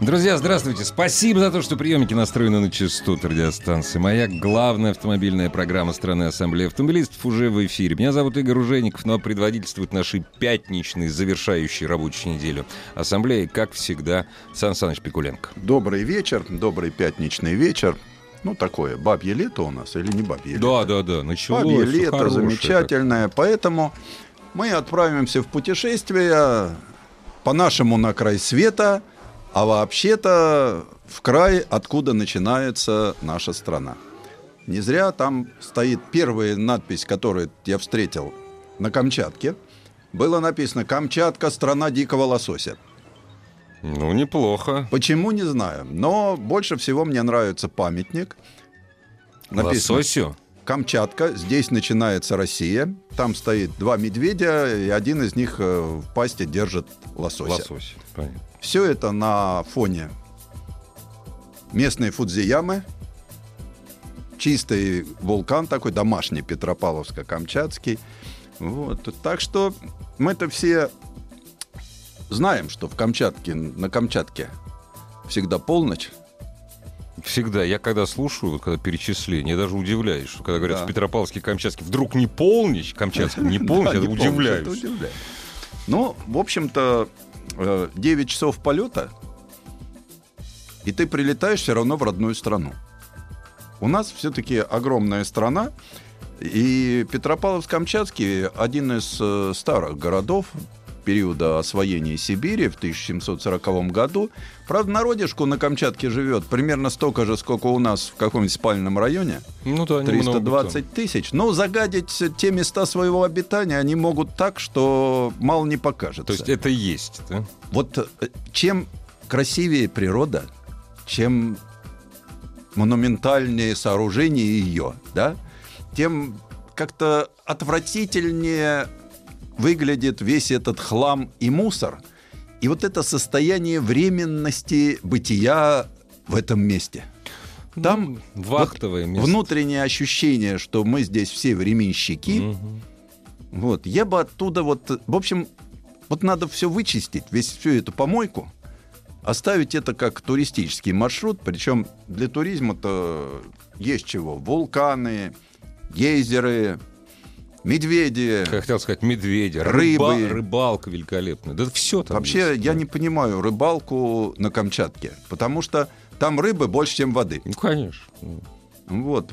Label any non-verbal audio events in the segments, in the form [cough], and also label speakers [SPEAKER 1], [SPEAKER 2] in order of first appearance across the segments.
[SPEAKER 1] Друзья, здравствуйте. Спасибо за то, что приемники настроены на частоту радиостанции. Моя главная автомобильная программа страны Ассамблеи автомобилистов уже в эфире. Меня зовут Игорь Ужеников, но ну, а предводительствует нашей пятничной, завершающей рабочую неделю ассамблеи, как всегда, Сан Саныч Пикуленко.
[SPEAKER 2] Добрый вечер, добрый пятничный вечер. Ну, такое, бабье лето у нас или не бабье
[SPEAKER 1] да, лето? Да, да, да, началось.
[SPEAKER 2] Бабье лето, замечательное. Так. Поэтому мы отправимся в путешествие по-нашему на край света – а вообще-то в край, откуда начинается наша страна. Не зря там стоит первая надпись, которую я встретил на Камчатке. Было написано «Камчатка – страна дикого лосося».
[SPEAKER 1] Ну, неплохо.
[SPEAKER 2] Почему, не знаю. Но больше всего мне нравится памятник.
[SPEAKER 1] Написано, Лососю?
[SPEAKER 2] Камчатка, здесь начинается Россия. Там стоит два медведя, и один из них э, в пасте держит лосося.
[SPEAKER 1] Лосось, понятно.
[SPEAKER 2] Все это на фоне местной Фудзиямы, чистый вулкан такой, домашний Петропавловско-Камчатский. Вот. Так что мы-то все знаем, что в Камчатке, на Камчатке всегда полночь.
[SPEAKER 1] Всегда. Я когда слушаю, когда перечисление, я даже удивляюсь, что когда говорят, да. что Петропавловский, Камчатский, вдруг не полночь, Камчатский не [laughs] полночь, я удивляюсь.
[SPEAKER 2] Ну, в общем-то, 9 э, часов полета, и ты прилетаешь все равно в родную страну. У нас все-таки огромная страна, и Петропавловск-Камчатский один из э, старых городов, периода освоения Сибири в 1740 году. Правда, народишку на Камчатке живет примерно столько же, сколько у нас в каком-нибудь спальном районе.
[SPEAKER 1] Ну да,
[SPEAKER 2] 320 тысяч. Но загадить те места своего обитания они могут так, что мало не покажется.
[SPEAKER 1] То есть это есть, да?
[SPEAKER 2] Вот э, чем красивее природа, чем монументальнее сооружение ее, да, тем как-то отвратительнее выглядит весь этот хлам и мусор. И вот это состояние временности бытия в этом месте.
[SPEAKER 1] Ну, Там ну, вахтовое вот место.
[SPEAKER 2] внутреннее ощущение, что мы здесь все временщики. Угу. Вот, я бы оттуда вот, в общем, вот надо все вычистить, весь всю эту помойку, оставить это как туристический маршрут, причем для туризма-то есть чего: вулканы, гейзеры, медведи.
[SPEAKER 1] Как хотел сказать, медведи,
[SPEAKER 2] рыбы. Рыба,
[SPEAKER 1] рыбалка великолепная. Да все там
[SPEAKER 2] Вообще, есть, я не понимаю рыбалку на Камчатке, потому что там рыбы больше, чем воды.
[SPEAKER 1] Ну, конечно.
[SPEAKER 2] Вот,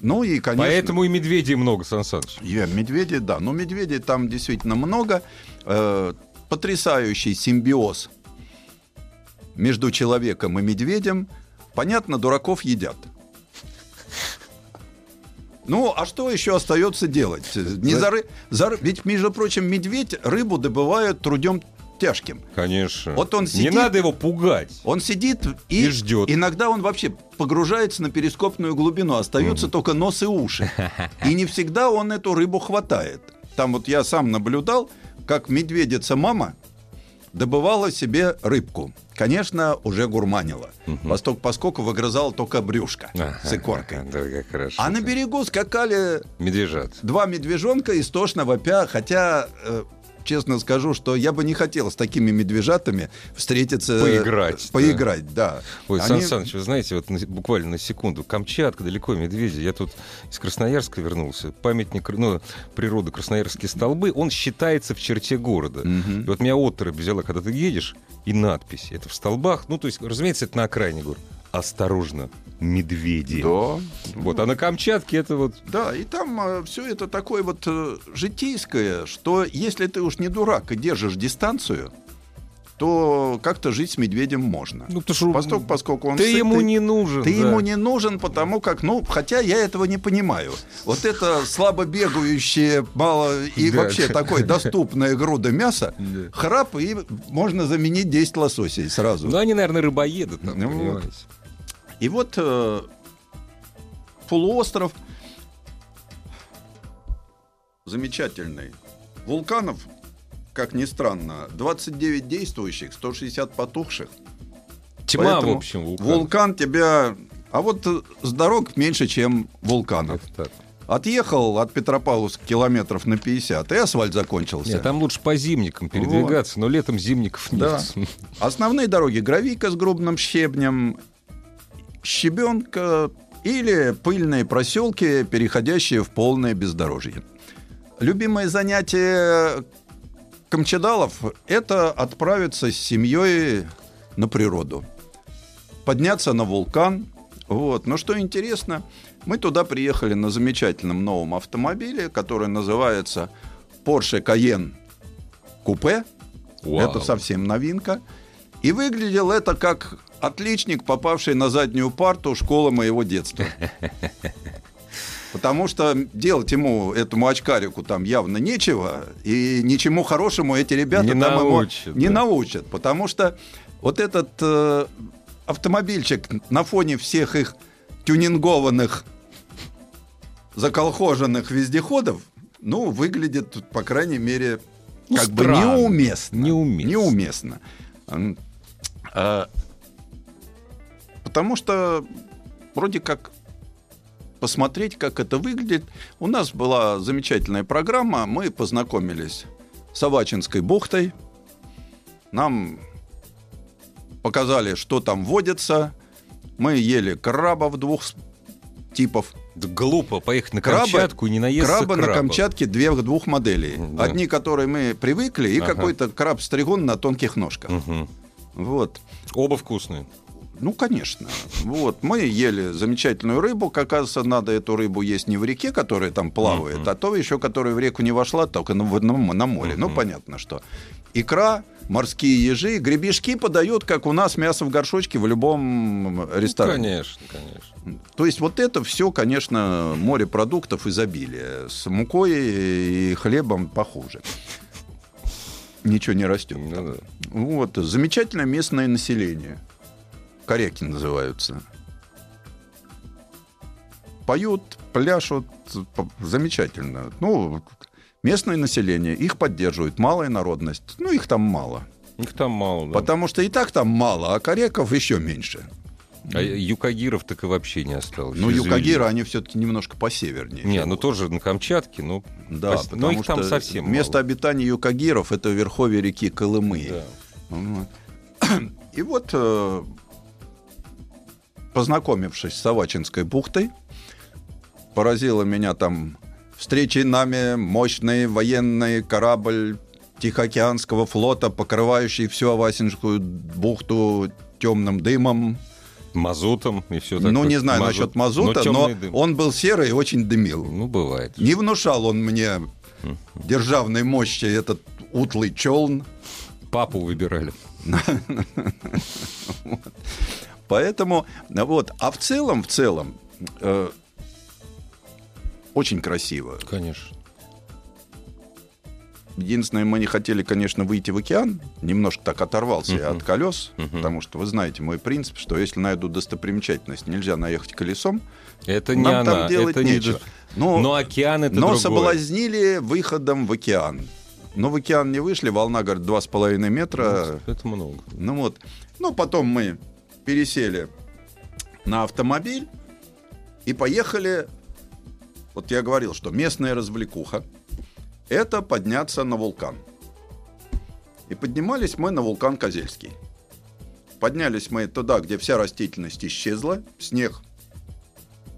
[SPEAKER 2] ну и, конечно...
[SPEAKER 1] Поэтому и медведей много, Сан Саныч.
[SPEAKER 2] Я, медведи, да. Ну, медведей там действительно много. Э, потрясающий симбиоз между человеком и медведем. Понятно, дураков едят. Ну, а что еще остается делать? Не за, за, ведь, между прочим, медведь рыбу добывают трудем тяжким.
[SPEAKER 1] Конечно.
[SPEAKER 2] Вот он сидит,
[SPEAKER 1] Не надо его пугать.
[SPEAKER 2] Он сидит и, и ждет. Иногда он вообще погружается на перископную глубину, остаются угу. только нос и уши. [laughs] И не всегда он эту рыбу хватает. Там вот я сам наблюдал, как медведица мама добывала себе рыбку. Конечно, уже гурманила. Угу. Поскольку выгрызала только брюшко ага, с икоркой. [laughs]
[SPEAKER 1] Да, как хорошо.
[SPEAKER 2] А на берегу скакали
[SPEAKER 1] Медвежат.
[SPEAKER 2] два медвежонка, истошно вопя, хотя... Э, честно скажу, что я бы не хотел с такими медвежатами встретиться.
[SPEAKER 1] Поиграть.
[SPEAKER 2] Поиграть, да. да.
[SPEAKER 1] Ой, Они... Сан Саныч, вы знаете, вот на, буквально на секунду. Камчатка, далеко медведи. Я тут из Красноярска вернулся. Памятник ну, природы Красноярские столбы, он считается в черте города. Угу. И вот меня отрыв взяла, когда ты едешь, и надпись. Это в столбах. Ну, то есть, разумеется, это на окраине города. Осторожно, медведи.
[SPEAKER 2] Да.
[SPEAKER 1] Вот, а на Камчатке это вот...
[SPEAKER 2] Да, и там э, все это такое вот э, житейское, что если ты уж не дурак и держишь дистанцию, то как-то жить с медведем можно.
[SPEAKER 1] Ну, потому что
[SPEAKER 2] поскольку, поскольку он
[SPEAKER 1] ты сыт, ему не нужен.
[SPEAKER 2] Ты да. ему не нужен, потому как, ну, хотя я этого не понимаю. Вот это слабо бегающее, мало и да. вообще такое [laughs] доступное груда мяса, да. храп, и можно заменить 10 лососей сразу.
[SPEAKER 1] Ну, они, наверное, рыбоеды там, ну,
[SPEAKER 2] И вот э, полуостров замечательный. Вулканов как ни странно, 29 действующих, 160 потухших.
[SPEAKER 1] Тьма,
[SPEAKER 2] Поэтому
[SPEAKER 1] в общем, вулкан.
[SPEAKER 2] Вулкан тебя... А вот э, с дорог меньше, чем вулканов.
[SPEAKER 1] Это так.
[SPEAKER 2] Отъехал от Петропавловска километров на 50, и асфальт закончился.
[SPEAKER 1] Нет, там лучше по зимникам передвигаться, но летом зимников нет.
[SPEAKER 2] Да. [laughs] Основные дороги гравийка с грубным щебнем, щебенка или пыльные проселки, переходящие в полное бездорожье. Любимое занятие камчедалов – это отправиться с семьей на природу. Подняться на вулкан. Вот. Но что интересно, мы туда приехали на замечательном новом автомобиле, который называется Porsche Cayenne Coupe.
[SPEAKER 1] Вау.
[SPEAKER 2] Это совсем новинка. И выглядел это как отличник, попавший на заднюю парту школы моего детства. [laughs] Потому что делать ему, этому очкарику, там явно нечего, и ничему хорошему эти ребята
[SPEAKER 1] Не
[SPEAKER 2] там
[SPEAKER 1] научат,
[SPEAKER 2] не
[SPEAKER 1] да.
[SPEAKER 2] научат. Потому что вот этот э, автомобильчик на фоне всех их тюнингованных, заколхоженных вездеходов, ну, выглядит, по крайней мере,
[SPEAKER 1] Ну,
[SPEAKER 2] как бы
[SPEAKER 1] странно.
[SPEAKER 2] неуместно.
[SPEAKER 1] Неуместно.
[SPEAKER 2] Неуместно. А, потому что вроде как посмотреть, как это выглядит. У нас была замечательная программа. Мы познакомились с Авачинской бухтой. Нам показали, что там водится. Мы ели крабов двух типов.
[SPEAKER 1] Да глупо поехать на Камчатку и не наесться
[SPEAKER 2] Крабы на
[SPEAKER 1] крабов.
[SPEAKER 2] Камчатке две, двух моделей.
[SPEAKER 1] Да.
[SPEAKER 2] Одни, которые мы привыкли, и
[SPEAKER 1] Ага.
[SPEAKER 2] какой-то краб-стригун на тонких ножках.
[SPEAKER 1] Мгм.
[SPEAKER 2] Вот.
[SPEAKER 1] Оба вкусные.
[SPEAKER 2] Ну, конечно. Вот. Мы ели замечательную рыбу. Как оказывается, надо эту рыбу есть не в реке, которая там плавает, а то еще, которая в реку не вошла, только на, на, на море. Ну, понятно, что. Икра, морские ежи, гребешки подают, как у нас мясо в горшочке в любом ресторане.
[SPEAKER 1] Конечно, конечно.
[SPEAKER 2] То есть вот это все, конечно, морепродуктов изобилия. С мукой и хлебом похуже. Ничего не растет.
[SPEAKER 1] Ну да.
[SPEAKER 2] Вот, замечательное местное население. Коряки называются. Поют, пляшут, замечательно. Ну, местное население, их поддерживает, малая народность. Ну, их там мало.
[SPEAKER 1] Их там мало, да.
[SPEAKER 2] Потому что и так там мало, а коряков еще меньше.
[SPEAKER 1] А юкагиров так и вообще не осталось.
[SPEAKER 2] Ну, юкагиры, они все-таки немножко посевернее.
[SPEAKER 1] Не, ну тоже на Камчатке, ну...
[SPEAKER 2] Да,
[SPEAKER 1] пос-
[SPEAKER 2] потому
[SPEAKER 1] но их там совсем
[SPEAKER 2] место
[SPEAKER 1] мало.
[SPEAKER 2] обитания юкагиров это верховье реки Колымы.
[SPEAKER 1] Да.
[SPEAKER 2] Вот. [clears throat] И вот, э, познакомившись с Авачинской бухтой, поразило меня там встречей нами мощный военный корабль Тихоокеанского флота, покрывающий всю Авасинскую бухту темным дымом.
[SPEAKER 1] Мазутом и все такое.
[SPEAKER 2] ну, не знаю
[SPEAKER 1] Мазут.
[SPEAKER 2] насчет мазута, но
[SPEAKER 1] дым.
[SPEAKER 2] он был серый и очень дымил.
[SPEAKER 1] Ну, бывает.
[SPEAKER 2] Не внушал он мне державной мощи этот утлый челн.
[SPEAKER 1] Папу выбирали.
[SPEAKER 2] Поэтому, ну вот, а в целом, в целом, э, очень красиво.
[SPEAKER 1] Конечно.
[SPEAKER 2] Единственное, мы не хотели, конечно, выйти в океан. Немножко так оторвался
[SPEAKER 1] Мгм.
[SPEAKER 2] от колес,
[SPEAKER 1] Мгм.
[SPEAKER 2] потому что вы знаете мой принцип, что если найду достопримечательность, нельзя наехать колесом.
[SPEAKER 1] Это не
[SPEAKER 2] нам там
[SPEAKER 1] она.
[SPEAKER 2] делать
[SPEAKER 1] это
[SPEAKER 2] нечего.
[SPEAKER 1] Не...
[SPEAKER 2] Но,
[SPEAKER 1] Но океан это
[SPEAKER 2] но
[SPEAKER 1] другое.
[SPEAKER 2] соблазнили выходом в океан. Но в океан не вышли, волна, говорит, два с половиной метра.
[SPEAKER 1] Это много.
[SPEAKER 2] Ну вот. Ну, потом мы пересели на автомобиль и поехали. Вот я говорил, что местная развлекуха – это подняться на вулкан. И поднимались мы на вулкан Козельский. Поднялись мы туда, где вся растительность исчезла, снег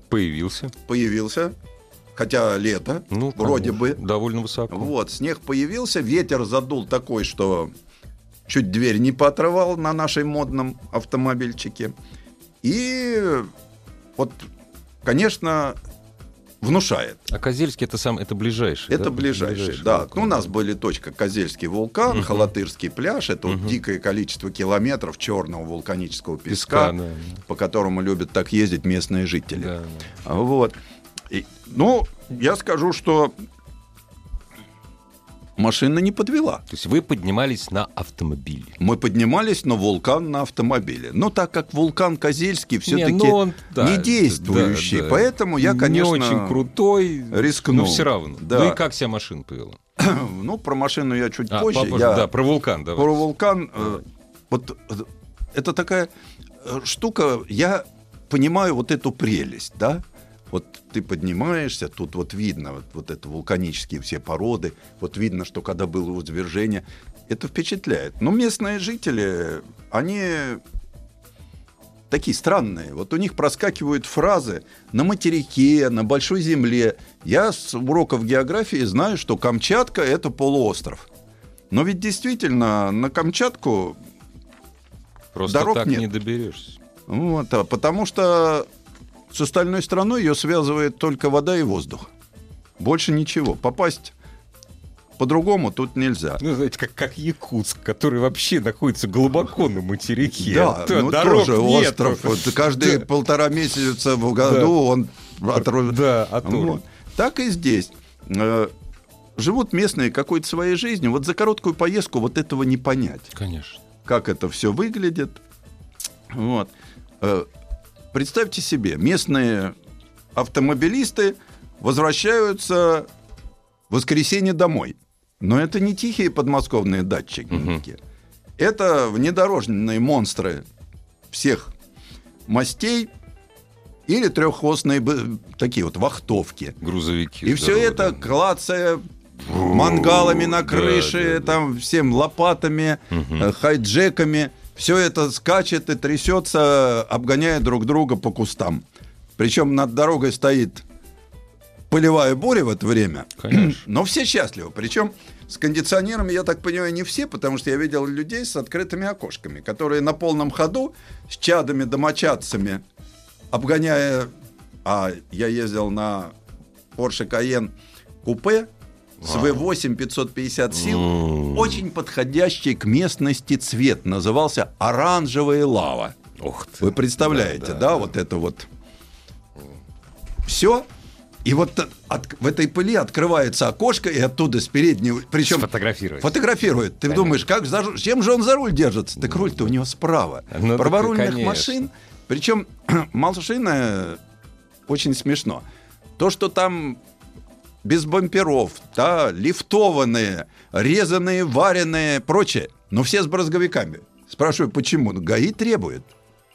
[SPEAKER 1] Появился.
[SPEAKER 2] появился, хотя лето,
[SPEAKER 1] Ну,
[SPEAKER 2] вроде
[SPEAKER 1] конечно,
[SPEAKER 2] бы.
[SPEAKER 1] Довольно высоко.
[SPEAKER 2] Вот, снег появился, ветер задул такой, что чуть дверь не поотрывал на нашей модном автомобильчике. И вот, конечно, внушает.
[SPEAKER 1] А Козельский это сам, это ближайший.
[SPEAKER 2] Это
[SPEAKER 1] да?
[SPEAKER 2] ближайший, да.
[SPEAKER 1] вулкан,
[SPEAKER 2] Ну, у нас были точка Козельский вулкан,
[SPEAKER 1] Мгм.
[SPEAKER 2] Халатырский пляж. Это вот
[SPEAKER 1] Мгм.
[SPEAKER 2] дикое количество километров черного вулканического песка,
[SPEAKER 1] Песка, да.
[SPEAKER 2] по которому любят так ездить местные жители.
[SPEAKER 1] Да, да.
[SPEAKER 2] Вот. И, ну, я скажу, что машина не подвела.
[SPEAKER 1] То есть вы поднимались на автомобиле.
[SPEAKER 2] Мы поднимались на вулкан на автомобиле. Но так как вулкан Козельский все-таки
[SPEAKER 1] Не, ну он, да,
[SPEAKER 2] не действующий,
[SPEAKER 1] да, да.
[SPEAKER 2] поэтому я,
[SPEAKER 1] Не
[SPEAKER 2] конечно,
[SPEAKER 1] очень крутой,
[SPEAKER 2] рискнул.
[SPEAKER 1] но все равно.
[SPEAKER 2] Да.
[SPEAKER 1] Ну и как себя машина повела? [clears throat]
[SPEAKER 2] ну, про машину я чуть
[SPEAKER 1] А,
[SPEAKER 2] позже.
[SPEAKER 1] попозже,
[SPEAKER 2] Я
[SPEAKER 1] да, про вулкан, давай.
[SPEAKER 2] про вулкан. э, вот э, это такая э, штука, я понимаю вот эту прелесть, да? Вот ты поднимаешься, тут вот видно вот, вот это вулканические все породы, вот видно, что когда было извержение, это впечатляет. Но местные жители, они такие странные. Вот у них проскакивают фразы на материке, на большой земле. Я с уроков географии знаю, что Камчатка это полуостров. Но ведь действительно на Камчатку
[SPEAKER 1] Просто
[SPEAKER 2] дорог
[SPEAKER 1] так
[SPEAKER 2] нет.
[SPEAKER 1] не доберешься.
[SPEAKER 2] вот, а потому что с остальной страной ее связывает только вода и воздух. Больше ничего. Попасть по-другому тут нельзя.
[SPEAKER 1] Ну, знаете, как, как Якутск, который вообще находится глубоко на материке.
[SPEAKER 2] Да,
[SPEAKER 1] То
[SPEAKER 2] ну
[SPEAKER 1] дорог
[SPEAKER 2] тоже
[SPEAKER 1] нету.
[SPEAKER 2] остров. Вот каждые
[SPEAKER 1] Да.
[SPEAKER 2] полтора месяца в году
[SPEAKER 1] Да.
[SPEAKER 2] он отру-
[SPEAKER 1] Да, оторван.
[SPEAKER 2] Вот. Так и здесь. Э, Живут местные какой-то своей жизнью. Вот за короткую поездку вот этого не понять.
[SPEAKER 1] Конечно.
[SPEAKER 2] как это все выглядит. Вот. Представьте себе, местные автомобилисты возвращаются в воскресенье домой. Но это не тихие подмосковные датчики. Это внедорожные монстры всех мастей или треххвостные такие вот вахтовки.
[SPEAKER 1] Грузовики.
[SPEAKER 2] И все
[SPEAKER 1] здоровые,
[SPEAKER 2] это
[SPEAKER 1] да.
[SPEAKER 2] клацая мангалами на крыше,
[SPEAKER 1] да, да.
[SPEAKER 2] там всем лопатами, э, хайджеками. Все это скачет и трясется, обгоняя друг друга по кустам. Причем над дорогой стоит полевая буря в это время.
[SPEAKER 1] Конечно.
[SPEAKER 2] Но все счастливы. Причем с кондиционерами, я так понимаю, не все, потому что я видел людей с открытыми окошками, которые на полном ходу с чадами, домочадцами, обгоняя... А я ездил на Porsche Cayenne купе с V8 550 сил,
[SPEAKER 1] М.
[SPEAKER 2] очень подходящий к местности цвет, назывался оранжевая лава.
[SPEAKER 1] Ух ты.
[SPEAKER 2] Вы представляете, да, вот это вот все. И вот от- в этой пыли открывается окошко, и оттуда с переднего, причем
[SPEAKER 1] Сфотографировать.
[SPEAKER 2] фотографирует. Ты
[SPEAKER 1] Конечно.
[SPEAKER 2] думаешь, как за чем же он за руль держится? Так руль-то у него справа.
[SPEAKER 1] Ну,
[SPEAKER 2] Праворульных
[SPEAKER 1] конечно.
[SPEAKER 2] машин, причем [clears throat] машина очень смешно. То, что там без бамперов, да, лифтованные, резаные, вареные, прочее, но все с брызговиками. Спрашиваю, почему? Ну, ГАИ требует.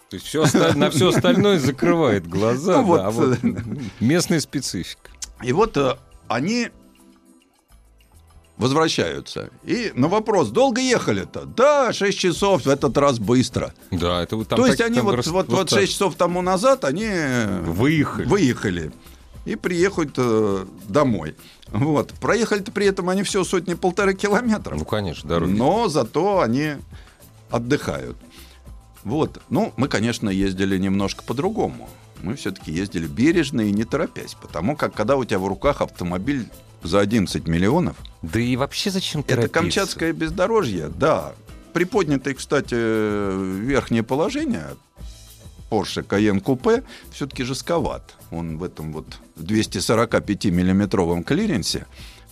[SPEAKER 1] То есть оста- на все остальное закрывает глаза.
[SPEAKER 2] Ну,
[SPEAKER 1] да, а
[SPEAKER 2] вот,
[SPEAKER 1] вот местная специфика.
[SPEAKER 2] И вот э, они возвращаются. И на вопрос, долго ехали-то? Да, 6 часов, в этот раз быстро.
[SPEAKER 1] Да, это вот там
[SPEAKER 2] То есть они вот,
[SPEAKER 1] рас-
[SPEAKER 2] вот, вот
[SPEAKER 1] так
[SPEAKER 2] 6 часов тому назад они
[SPEAKER 1] Выехали.
[SPEAKER 2] выехали и приехают э, домой. Вот. Проехали-то при этом они все сотни-полторы километров.
[SPEAKER 1] Ну, конечно, дороги.
[SPEAKER 2] Но зато они отдыхают. Вот. Ну, мы, конечно, ездили немножко по-другому. Мы все-таки ездили бережно и не торопясь. Потому как, когда у тебя в руках автомобиль за 11 миллионов,
[SPEAKER 1] Да и вообще зачем
[SPEAKER 2] это
[SPEAKER 1] торопиться?
[SPEAKER 2] Камчатское бездорожье, да. Приподнятое, кстати, верхнее положение Porsche Cayenne Coupe все-таки жестковат. Он в этом вот 245-миллиметровом клиренсе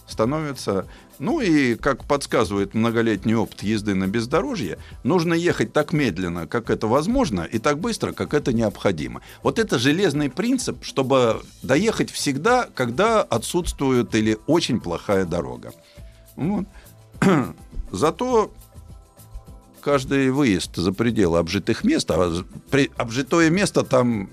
[SPEAKER 2] становится... Ну и, как подсказывает многолетний опыт езды на бездорожье, нужно ехать так медленно, как это возможно, и так быстро, как это необходимо. Вот это железный принцип, чтобы доехать всегда, когда отсутствует или очень плохая дорога. Вот. [clears throat] Зато каждый выезд за пределы обжитых мест, а обжитое место там,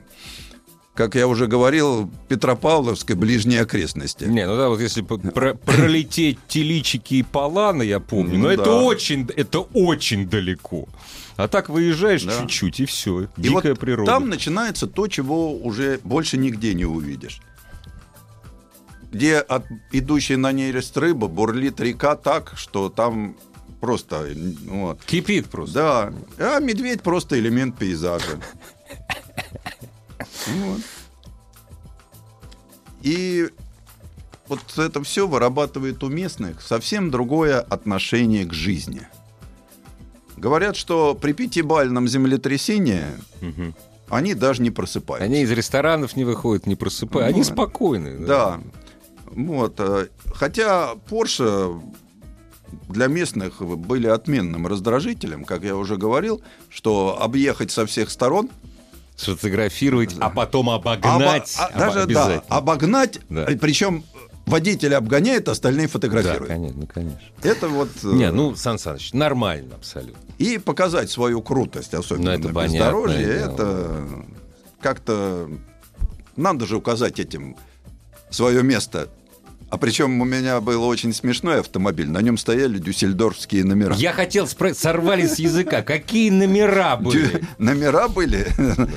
[SPEAKER 2] как я уже говорил, Петропавловской ближние окрестности.
[SPEAKER 1] Не, ну да, вот если про- пролететь Теличики и Паланы, я помню,
[SPEAKER 2] Ну
[SPEAKER 1] но это
[SPEAKER 2] да.
[SPEAKER 1] очень, это очень далеко. А так выезжаешь
[SPEAKER 2] Да.
[SPEAKER 1] чуть-чуть, и все.
[SPEAKER 2] И
[SPEAKER 1] Дикая
[SPEAKER 2] вот
[SPEAKER 1] природа.
[SPEAKER 2] там начинается то, чего уже больше нигде не увидишь. Где от идущей на нерест рыба бурлит река так, что там просто... ну, Вот.
[SPEAKER 1] Кипит просто.
[SPEAKER 2] Да, а медведь просто элемент пейзажа. Вот. И вот это все вырабатывает у местных совсем другое отношение к жизни. Говорят, что при пятибальном землетрясении
[SPEAKER 1] Мгм.
[SPEAKER 2] они даже не просыпаются.
[SPEAKER 1] Они из ресторанов не выходят, не просыпают.
[SPEAKER 2] Ну,
[SPEAKER 1] Они спокойны.
[SPEAKER 2] Да. Вот. э, Хотя Porsche для местных были отменным раздражителем, как я уже говорил, что объехать со всех сторон,
[SPEAKER 1] Сфотографировать, а потом обогнать.
[SPEAKER 2] оба- а, даже да, обогнать,
[SPEAKER 1] Да.
[SPEAKER 2] причем водитель обгоняет, остальные
[SPEAKER 1] Да,
[SPEAKER 2] фотографируют.
[SPEAKER 1] конечно, ну, конечно.
[SPEAKER 2] Это вот... э,
[SPEAKER 1] Не, ну, Сан Саныч, нормально абсолютно.
[SPEAKER 2] И показать свою крутость, особенно
[SPEAKER 1] Ну, это
[SPEAKER 2] на бездорожье,
[SPEAKER 1] дело.
[SPEAKER 2] это как-то... Надо же указать этим свое место. А причем у меня был очень смешной автомобиль. На нем стояли дюссельдорфские номера.
[SPEAKER 1] Я хотел спросить, сорвали с языка, какие номера
[SPEAKER 2] Дю-
[SPEAKER 1] были?
[SPEAKER 2] Номера были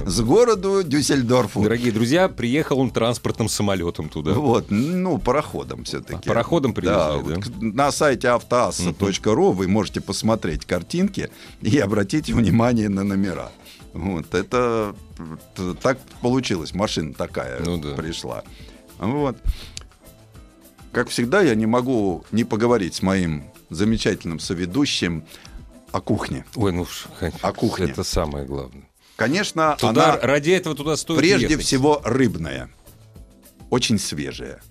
[SPEAKER 2] с городу Дюссельдорфу.
[SPEAKER 1] Дорогие друзья, приехал он транспортным самолетом туда.
[SPEAKER 2] Вот, ну, пароходом все-таки.
[SPEAKER 1] А, пароходом привезли, да?
[SPEAKER 2] вот На сайте автоасса.ру вы можете посмотреть картинки и обратите внимание на номера. Вот, это так получилось, машина такая
[SPEAKER 1] Ну да.
[SPEAKER 2] пришла. Вот. Как всегда, я не могу не поговорить с моим замечательным соведущим о кухне.
[SPEAKER 1] Ой, ну,
[SPEAKER 2] О кухне.
[SPEAKER 1] это самое главное.
[SPEAKER 2] Конечно,
[SPEAKER 1] Туда,
[SPEAKER 2] она
[SPEAKER 1] ради этого туда стоит
[SPEAKER 2] прежде
[SPEAKER 1] ехать.
[SPEAKER 2] всего рыбная, очень свежая,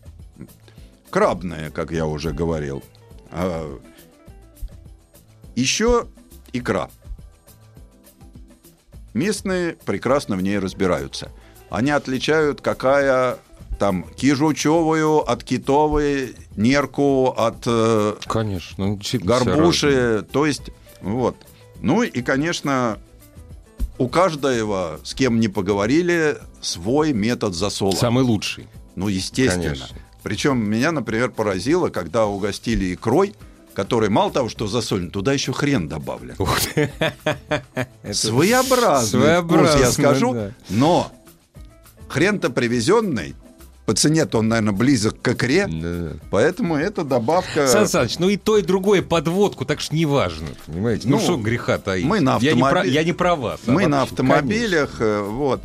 [SPEAKER 2] крабная, как я уже говорил. А, Еще икра. Местные прекрасно в ней разбираются. Они отличают, какая там кижучевую от китовой, нерку от э,
[SPEAKER 1] Конечно. ну,
[SPEAKER 2] горбуши, то есть вот. Ну и, конечно, у каждого, с кем не поговорили, свой метод засола.
[SPEAKER 1] Самый лучший.
[SPEAKER 2] Ну, естественно.
[SPEAKER 1] Конечно.
[SPEAKER 2] Причем меня, например, поразило, когда угостили икрой, которой мало того, что засолен, туда еще хрен добавлен.
[SPEAKER 1] Ты. [laughs]
[SPEAKER 2] Своеобразный вкус, я скажу.
[SPEAKER 1] да.
[SPEAKER 2] Но хрен-то привезенный, по цене-то он, наверное, близок к икре,
[SPEAKER 1] Да.
[SPEAKER 2] поэтому эта добавка...
[SPEAKER 1] Сан Саныч, ну и то, и другое подводку, так что неважно, понимаете? Ну,
[SPEAKER 2] Ну,
[SPEAKER 1] что греха таить?
[SPEAKER 2] мы на
[SPEAKER 1] я, не про,
[SPEAKER 2] автомобиль-
[SPEAKER 1] я не про вас. а
[SPEAKER 2] Мы на
[SPEAKER 1] вообще,
[SPEAKER 2] автомобилях, э, вот.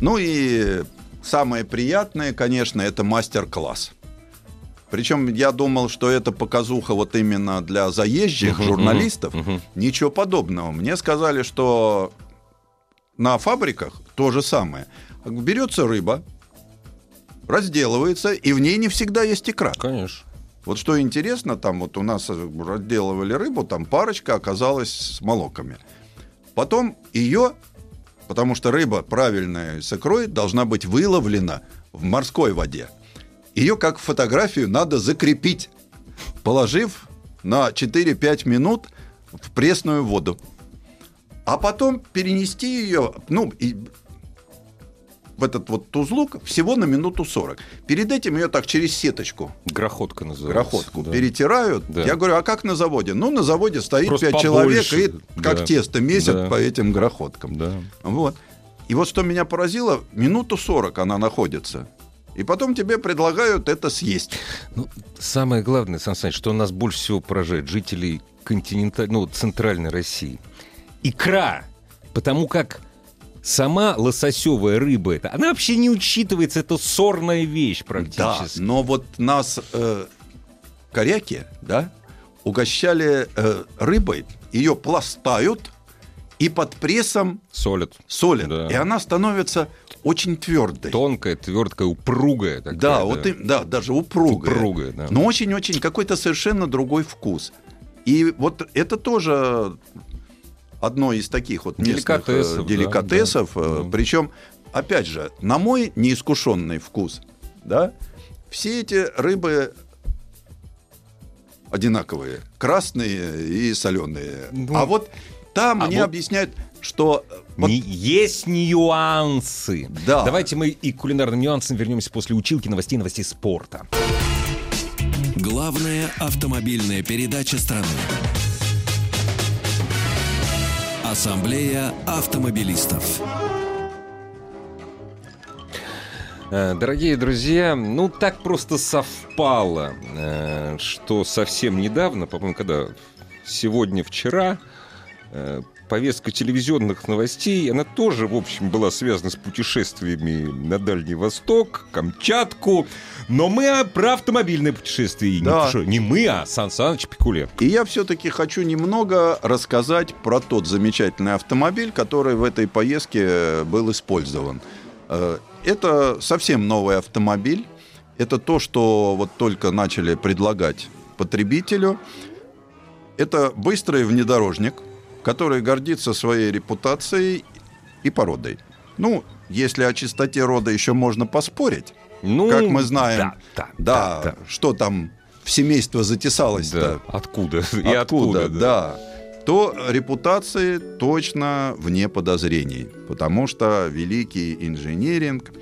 [SPEAKER 2] Ну и самое приятное, конечно, это мастер-класс. Причем я думал, что это показуха вот именно для заезжих
[SPEAKER 1] Мгм,
[SPEAKER 2] журналистов.
[SPEAKER 1] мгм.
[SPEAKER 2] Ничего подобного. Мне сказали, что на фабриках то же самое. Берется рыба, разделывается, и в ней не всегда есть икра.
[SPEAKER 1] Конечно.
[SPEAKER 2] Вот что интересно, там вот у нас разделывали рыбу, там парочка оказалась с молоками. Потом ее, потому что рыба правильная с икрой должна быть выловлена в морской воде. Ее как фотографию надо закрепить, положив на 4-5 минут в пресную воду. А потом перенести ее, ну, и в этот вот тузлук всего на минуту 40. Перед этим ее так через сеточку
[SPEAKER 1] Грохотка называется.
[SPEAKER 2] грохотку
[SPEAKER 1] да.
[SPEAKER 2] перетирают.
[SPEAKER 1] Да.
[SPEAKER 2] Я говорю, а как на заводе? Ну, на заводе стоит
[SPEAKER 1] Просто
[SPEAKER 2] пять человек
[SPEAKER 1] побольше,
[SPEAKER 2] и как
[SPEAKER 1] да.
[SPEAKER 2] тесто месят
[SPEAKER 1] Да.
[SPEAKER 2] по этим грохоткам.
[SPEAKER 1] Да.
[SPEAKER 2] Вот. И вот что меня поразило, минуту 40 она находится. И потом тебе предлагают это съесть.
[SPEAKER 1] Ну, самое главное, Сан Саныч, что нас больше всего поражает жителей континентальной, ну, центральной России. Икра. Потому как сама лососевая рыба, это, она вообще не учитывается, это сорная вещь
[SPEAKER 2] Да,
[SPEAKER 1] практически.
[SPEAKER 2] но вот нас э, коряки, да, угощали э, рыбой, ее пластают и под прессом
[SPEAKER 1] Солят.
[SPEAKER 2] солят.
[SPEAKER 1] Да.
[SPEAKER 2] И она становится очень твердой.
[SPEAKER 1] Тонкая, твердая, упругая. такая,
[SPEAKER 2] Да, вот и, да, даже упругая.
[SPEAKER 1] Упругая, да.
[SPEAKER 2] Но очень-очень какой-то совершенно другой вкус. И вот это тоже одно из таких вот местных,
[SPEAKER 1] Деликатесов,
[SPEAKER 2] э,
[SPEAKER 1] да,
[SPEAKER 2] деликатесов.
[SPEAKER 1] да,
[SPEAKER 2] э,
[SPEAKER 1] да.
[SPEAKER 2] Причем, опять же, на мой неискушенный вкус, да, все эти рыбы одинаковые, красные и соленые.
[SPEAKER 1] Ну,
[SPEAKER 2] а вот там
[SPEAKER 1] а
[SPEAKER 2] мне
[SPEAKER 1] вот-
[SPEAKER 2] объясняют, что вот
[SPEAKER 1] Не- есть нюансы.
[SPEAKER 2] Да.
[SPEAKER 1] Давайте мы и к кулинарным нюансам вернемся после училки новостей, новостей спорта.
[SPEAKER 3] Главная автомобильная передача страны. Ассамблея автомобилистов.
[SPEAKER 1] Э, Дорогие друзья, ну так просто совпало, э, что совсем недавно, по-моему, когда сегодня-вчера, э, повестка телевизионных новостей, она тоже, в общем, была связана с путешествиями на Дальний Восток, Камчатку, но мы а, про автомобильное путешествие. Не
[SPEAKER 2] Да.
[SPEAKER 1] пишу- Не, мы, а Сан Саныч Пикуле.
[SPEAKER 2] И я все-таки хочу немного рассказать про тот замечательный автомобиль, который в этой поездке э, был использован. Э, Это совсем новый автомобиль. Это то, что вот только начали предлагать потребителю. Это быстрый внедорожник, который гордится своей репутацией и породой. Ну, если о чистоте рода еще можно поспорить,
[SPEAKER 1] Ну,
[SPEAKER 2] как мы знаем,
[SPEAKER 1] да, да,
[SPEAKER 2] да,
[SPEAKER 1] да,
[SPEAKER 2] что там в семейство затесалось-то,
[SPEAKER 1] да. Откуда? [laughs] И
[SPEAKER 2] откуда,
[SPEAKER 1] откуда,
[SPEAKER 2] да. то репутации точно вне подозрений, потому что великий инженеринг,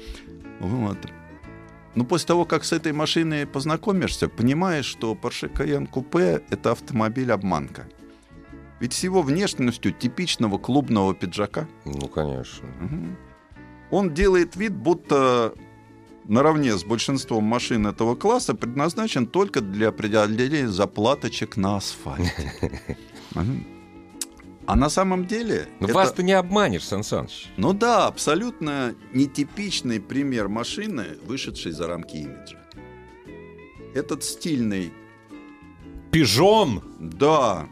[SPEAKER 2] вот. Но после того, как с этой машиной познакомишься, понимаешь, что Porsche Cayenne Coupe — это автомобиль-обманка. Ведь с его внешностью типичного клубного пиджака
[SPEAKER 1] Ну, конечно.
[SPEAKER 2] Мгм. Он делает вид, будто наравне с большинством машин этого класса предназначен только для преодоления заплаточек на асфальте. [laughs] А на самом деле... Это-
[SPEAKER 1] вас ты не обманешь, Сан Саныч.
[SPEAKER 2] Ну да, абсолютно нетипичный пример машины, вышедшей за рамки имиджа. Этот стильный,
[SPEAKER 1] Пижон!
[SPEAKER 2] да,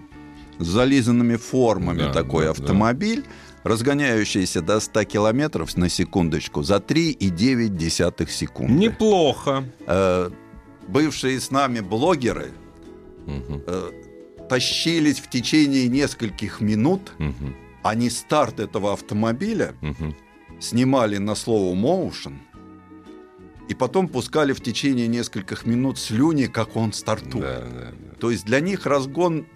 [SPEAKER 2] с зализанными формами
[SPEAKER 1] Да,
[SPEAKER 2] такой
[SPEAKER 1] да,
[SPEAKER 2] автомобиль, разгоняющийся до 100 километров на секундочку за 3,9 секунды.
[SPEAKER 1] Неплохо.
[SPEAKER 2] Э, бывшие с нами блогеры
[SPEAKER 1] Мгм,
[SPEAKER 2] э, тащились в течение нескольких минут,
[SPEAKER 1] мгм,
[SPEAKER 2] они старт этого автомобиля
[SPEAKER 1] мгм.
[SPEAKER 2] снимали на слово motion и потом пускали в течение нескольких минут слюни, как он стартует.
[SPEAKER 1] Да, да, да.
[SPEAKER 2] То есть для них разгон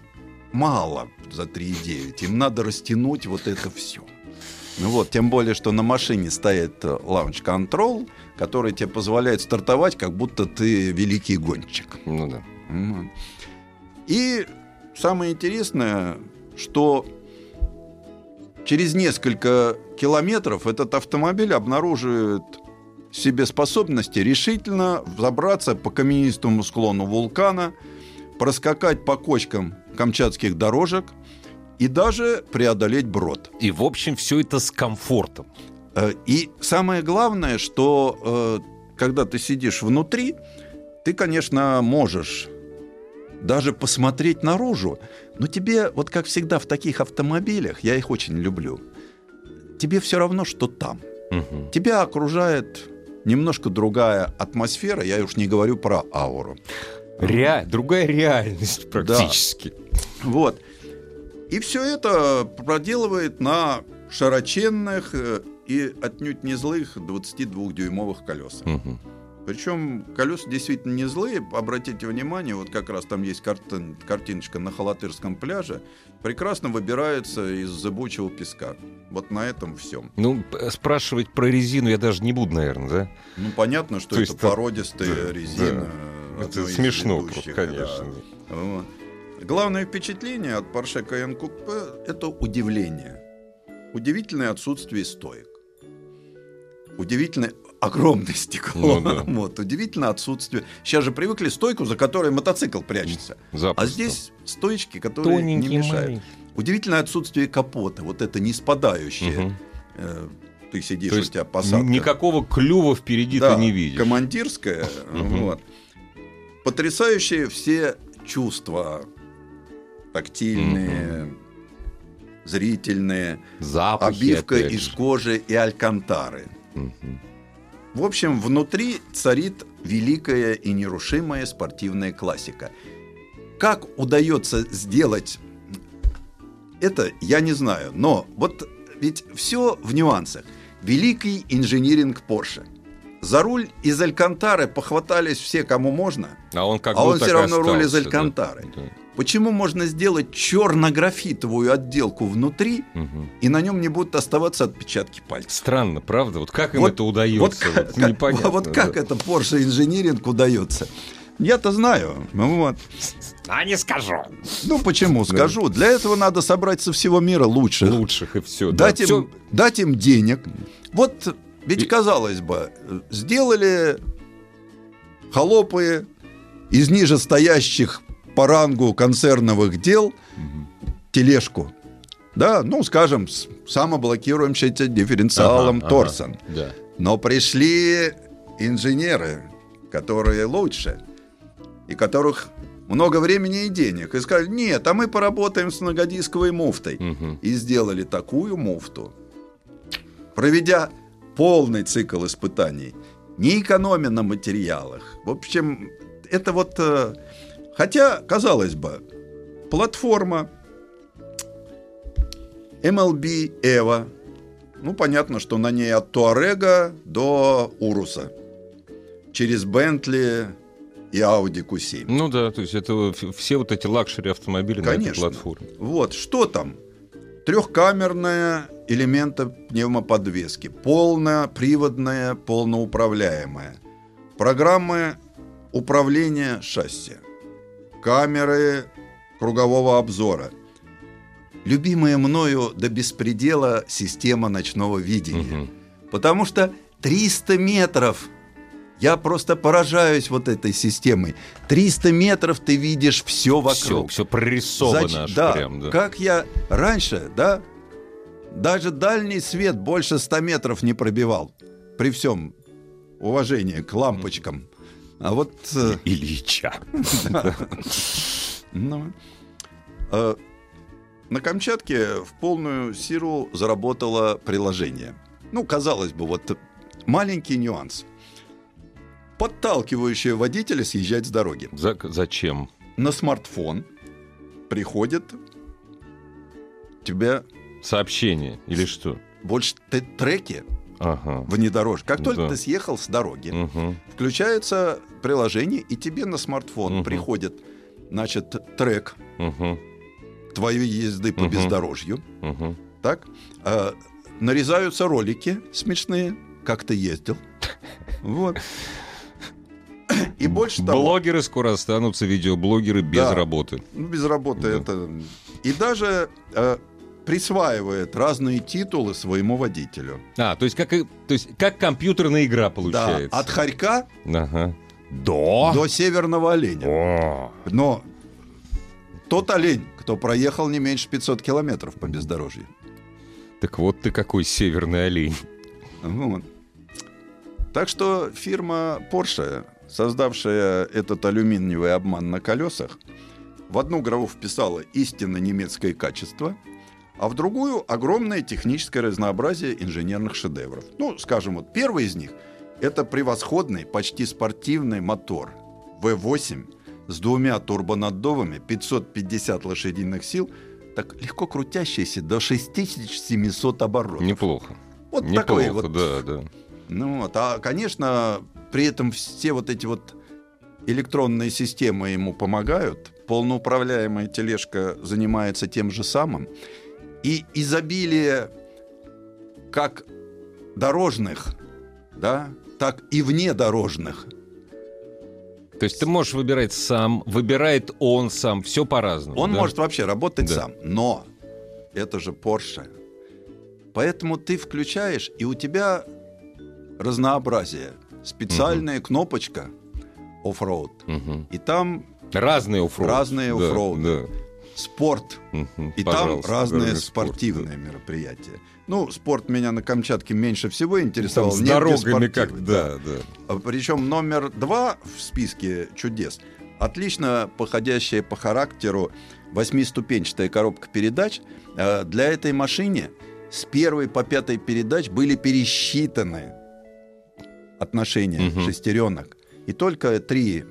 [SPEAKER 2] мало за 3,9. Им надо растянуть вот это все. Ну вот, тем более, что на машине стоит лаунч контрол, который тебе позволяет стартовать, как будто ты великий гонщик.
[SPEAKER 1] Ну да.
[SPEAKER 2] И самое интересное, что через несколько километров этот автомобиль обнаруживает себе способности решительно взобраться по каменистому склону вулкана, проскакать по кочкам камчатских дорожек и даже преодолеть брод.
[SPEAKER 1] И, в общем, все это с комфортом.
[SPEAKER 2] Э, И самое главное, что э, когда ты сидишь внутри, ты, конечно, можешь даже посмотреть наружу, но тебе, вот как всегда в таких автомобилях, я их очень люблю, тебе все равно, что там.
[SPEAKER 1] Мгм.
[SPEAKER 2] Тебя окружает немножко другая атмосфера, я уж не говорю про ауру.
[SPEAKER 1] Ре- Другая реальность практически.
[SPEAKER 2] Вот. И все это проделывает на широченных э, и отнюдь не злых 22-дюймовых колесах.
[SPEAKER 1] Мгм.
[SPEAKER 2] Причем колеса действительно не злые. Обратите внимание, вот как раз там есть картин- картиночка на Халатырском пляже. Прекрасно выбирается из зыбучего песка. Вот на этом всем.
[SPEAKER 1] Ну, спрашивать про резину я даже не буду, наверное, да?
[SPEAKER 2] Ну, понятно, что
[SPEAKER 1] То
[SPEAKER 2] это
[SPEAKER 1] есть
[SPEAKER 2] породистая
[SPEAKER 1] да,
[SPEAKER 2] резина.
[SPEAKER 1] да. Это смешно,
[SPEAKER 2] ведущих,
[SPEAKER 1] просто,
[SPEAKER 2] да.
[SPEAKER 1] конечно.
[SPEAKER 2] Вот. Главное впечатление от Porsche Cayenne Coupe – это удивление. Удивительное отсутствие стоек. Удивительное огромное стекло.
[SPEAKER 1] Ну да. [laughs]
[SPEAKER 2] вот, удивительное отсутствие. Сейчас же привыкли стойку, за которой мотоцикл прячется.
[SPEAKER 1] Запросто.
[SPEAKER 2] А здесь стоечки, которые
[SPEAKER 1] Тоненький,
[SPEAKER 2] не мешают.
[SPEAKER 1] маленький.
[SPEAKER 2] Удивительное отсутствие капота. Вот это не спадающее.
[SPEAKER 1] Мгм.
[SPEAKER 2] Э, Ты сидишь,
[SPEAKER 1] То
[SPEAKER 2] у
[SPEAKER 1] есть
[SPEAKER 2] тебя посадка.
[SPEAKER 1] никакого клюва впереди
[SPEAKER 2] Да,
[SPEAKER 1] ты не видишь.
[SPEAKER 2] Командирская.
[SPEAKER 1] Мгм.
[SPEAKER 2] вот. Потрясающие все чувства. Тактильные, зрительные.
[SPEAKER 1] Запахи,
[SPEAKER 2] обивка из кожи и алькантары.
[SPEAKER 1] Мгм.
[SPEAKER 2] В общем, внутри царит великая и нерушимая спортивная классика. Как удается сделать это, я не знаю. Но вот ведь все в нюансах. Великий инжиниринг Porsche. За руль из Алькантары похватались все, кому можно.
[SPEAKER 1] А он как
[SPEAKER 2] а он все равно руль из
[SPEAKER 1] остался, да.
[SPEAKER 2] Алькантары.
[SPEAKER 1] Да.
[SPEAKER 2] Почему можно сделать черно-графитовую отделку внутри,
[SPEAKER 1] Мгм.
[SPEAKER 2] и на нем не будут оставаться отпечатки пальцев?
[SPEAKER 1] Странно, правда? Вот как им
[SPEAKER 2] Вот-
[SPEAKER 1] это удается?
[SPEAKER 2] Вот,
[SPEAKER 1] Вот
[SPEAKER 2] как,
[SPEAKER 1] непонятно.
[SPEAKER 2] вот как
[SPEAKER 1] да.
[SPEAKER 2] это Porsche инжиниринг удается? Я-то знаю. Ну Вот.
[SPEAKER 1] А не скажу.
[SPEAKER 2] Ну почему? Скажу. Для этого надо собрать со всего мира лучших.
[SPEAKER 1] Лучших и все.
[SPEAKER 2] дать, им, дать им денег. Вот ведь,
[SPEAKER 1] И-
[SPEAKER 2] казалось бы, сделали холопы из нижестоящих по рангу концерновых дел тележку. Да, ну, скажем, с самоблокирующимся дифференциалом Торсон.
[SPEAKER 1] Да.
[SPEAKER 2] Но пришли инженеры, которые лучше, и которых много времени и денег, и сказали, нет, а мы поработаем с многодисковой муфтой.
[SPEAKER 1] Мгм.
[SPEAKER 2] И сделали такую муфту, проведя полный цикл испытаний, не экономя на материалах. В общем, это вот... Хотя, казалось бы, платформа MLB Evo, ну, понятно, что на ней от Touareg'а до Уруса. через Бентли и Audi Q7.
[SPEAKER 1] Ну да, то есть это все вот эти luxury автомобили Конечно. на этой платформе.
[SPEAKER 2] Вот, что там? Трехкамерная элементы пневмоподвески, полноприводная, полноуправляемая. Программы управления шасси, камеры кругового обзора, любимая мною до беспредела система ночного видения. Угу. Потому что 300 метров я просто поражаюсь вот этой системой. 300 метров ты видишь все вокруг. Все,
[SPEAKER 1] все прорисовано Зач... аж
[SPEAKER 2] да,
[SPEAKER 1] прям. Да.
[SPEAKER 2] Как я раньше, да, даже дальний свет больше 100 метров не пробивал. При всем уважении к лампочкам. А вот...
[SPEAKER 1] Э, Ильича. [laughs]
[SPEAKER 2] Ну, э, на Камчатке в полную силу заработало приложение. Ну, казалось бы, вот маленький нюанс. Подталкивающее водителя съезжать с дороги.
[SPEAKER 1] За, зачем?
[SPEAKER 2] На смартфон приходит тебе...
[SPEAKER 1] Сообщение или что?
[SPEAKER 2] Больше треки ага. внедорожник. Как только да. ты съехал с дороги, угу. включается приложение, и тебе на смартфон угу. приходит, значит, трек угу. твоей езды по угу. бездорожью. Угу. Так? А, нарезаются ролики смешные, как ты ездил. Вот.
[SPEAKER 1] И больше того... Блогеры скоро останутся видеоблогеры без да, работы.
[SPEAKER 2] Ну, без работы да. это... И даже э, присваивает разные титулы своему водителю.
[SPEAKER 1] А, то есть как, то есть как компьютерная игра получается.
[SPEAKER 2] Да, от хорька
[SPEAKER 1] ага. до...
[SPEAKER 2] до северного оленя. О. Но тот олень, кто проехал не меньше 500 километров по бездорожью.
[SPEAKER 1] Так вот ты какой северный олень.
[SPEAKER 2] Вот. Так что фирма Porsche, создавшая этот алюминиевый обман на колесах, в одну граву вписала истинно немецкое качество – а в другую огромное техническое разнообразие инженерных шедевров. Ну, скажем, вот первый из них – это превосходный, почти спортивный мотор V8 с двумя турбонаддувами, 550 лошадиных сил, так легко крутящийся до 6700 оборотов.
[SPEAKER 1] Неплохо.
[SPEAKER 2] Вот
[SPEAKER 1] Неплохо,
[SPEAKER 2] такой вот.
[SPEAKER 1] да, да.
[SPEAKER 2] Ну вот, а, конечно, при этом все вот эти вот электронные системы ему помогают. Полноуправляемая тележка занимается тем же самым и изобилие как дорожных, да, так и внедорожных.
[SPEAKER 1] То есть ты можешь выбирать сам, выбирает он сам, все по-разному.
[SPEAKER 2] Он
[SPEAKER 1] да?
[SPEAKER 2] может вообще работать да. сам, но это же Porsche. Поэтому ты включаешь, и у тебя разнообразие. Специальная угу. кнопочка оффроуд. Угу. И там
[SPEAKER 1] разные оффроуд.
[SPEAKER 2] Разные. Да, да спорт. И там разные спортивные спорт, да. мероприятия. Ну, спорт меня на Камчатке меньше всего интересовал. Там
[SPEAKER 1] с дорогами как, да, да.
[SPEAKER 2] да. Причем номер два в списке чудес. Отлично походящая по характеру восьмиступенчатая коробка передач. А, для этой машины с первой по пятой передач были пересчитаны отношения угу. шестеренок. И только три